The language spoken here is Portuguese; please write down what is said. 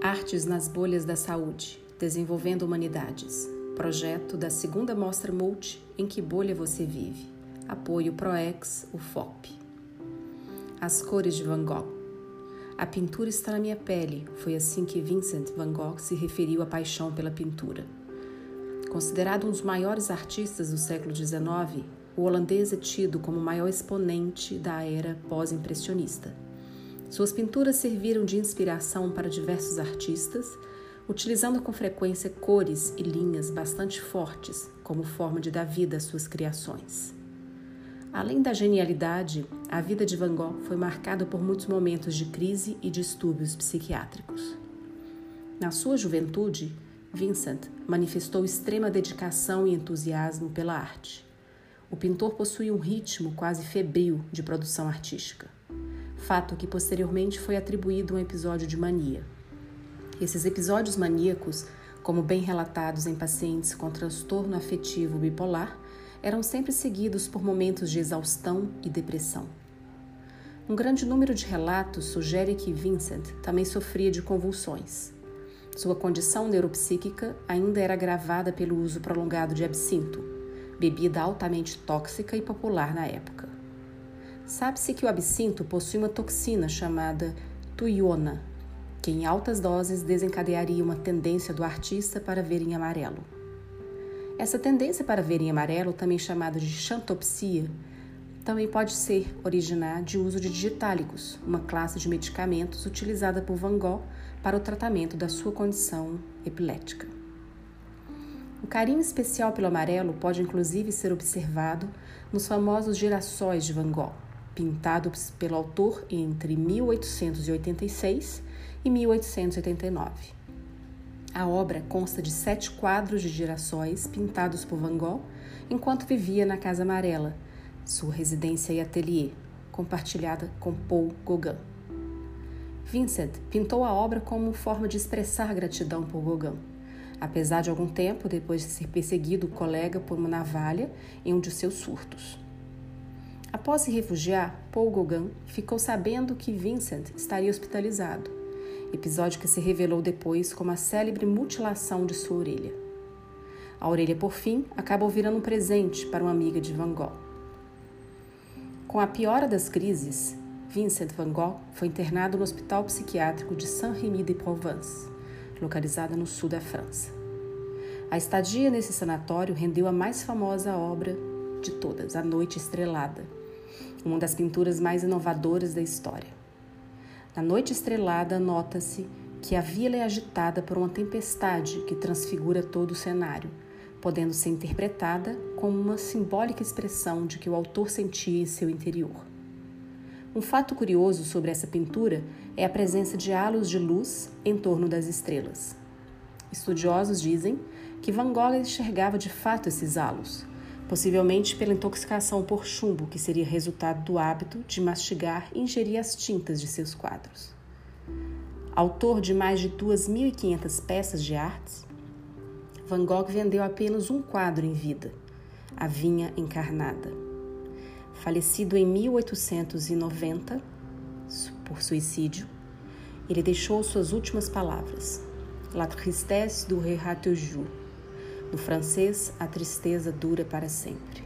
Artes nas bolhas da saúde, desenvolvendo humanidades. Projeto da segunda mostra Multi, em que bolha você vive. Apoio ProEx, UFOP. As cores de Van Gogh. A pintura está na minha pele, foi assim que Vincent Van Gogh se referiu à paixão pela pintura. Considerado um dos maiores artistas do século XIX, o holandês é tido como o maior exponente da era pós-impressionista. Suas pinturas serviram de inspiração para diversos artistas, utilizando com frequência cores e linhas bastante fortes como forma de dar vida às suas criações. Além da genialidade, a vida de Van Gogh foi marcada por muitos momentos de crise e distúrbios psiquiátricos. Na sua juventude, Vincent manifestou extrema dedicação e entusiasmo pela arte. O pintor possuía um ritmo quase febril de produção artística fato que posteriormente foi atribuído um episódio de mania. Esses episódios maníacos, como bem relatados em pacientes com transtorno afetivo bipolar, eram sempre seguidos por momentos de exaustão e depressão. Um grande número de relatos sugere que Vincent também sofria de convulsões. Sua condição neuropsíquica ainda era agravada pelo uso prolongado de absinto, bebida altamente tóxica e popular na época. Sabe-se que o absinto possui uma toxina chamada tuiona, que em altas doses desencadearia uma tendência do artista para ver em amarelo. Essa tendência para ver em amarelo, também chamada de xantopsia, também pode ser originar de uso de digitálicos, uma classe de medicamentos utilizada por Van Gogh para o tratamento da sua condição epilética. O carinho especial pelo amarelo pode inclusive ser observado nos famosos girassóis de Van Gogh, pintado pelo autor entre 1886 e 1889. A obra consta de sete quadros de girassóis pintados por Van Gogh enquanto vivia na Casa Amarela, sua residência e ateliê, compartilhada com Paul Gauguin. Vincent pintou a obra como forma de expressar gratidão por Gauguin, apesar de algum tempo depois de ser perseguido o colega por uma navalha em um de seus surtos. Após se refugiar, Paul Gauguin ficou sabendo que Vincent estaria hospitalizado, episódio que se revelou depois como a célebre mutilação de sua orelha. A orelha, por fim, acabou virando um presente para uma amiga de Van Gogh. Com a piora das crises, Vincent Van Gogh foi internado no Hospital Psiquiátrico de Saint-Rémy-de-Provence, localizada no sul da França. A estadia nesse sanatório rendeu a mais famosa obra de todas, A Noite Estrelada, uma das pinturas mais inovadoras da história. Na noite estrelada, nota-se que a vila é agitada por uma tempestade que transfigura todo o cenário, podendo ser interpretada como uma simbólica expressão de que o autor sentia em seu interior. Um fato curioso sobre essa pintura é a presença de halos de luz em torno das estrelas. Estudiosos dizem que Van Gogh enxergava de fato esses halos, possivelmente pela intoxicação por chumbo, que seria resultado do hábito de mastigar e ingerir as tintas de seus quadros. Autor de mais de 2.500 peças de artes, Van Gogh vendeu apenas um quadro em vida, A Vinha Encarnada. Falecido em 1890 por suicídio, ele deixou suas últimas palavras: La tristesse du rei No francês, a tristeza dura para sempre.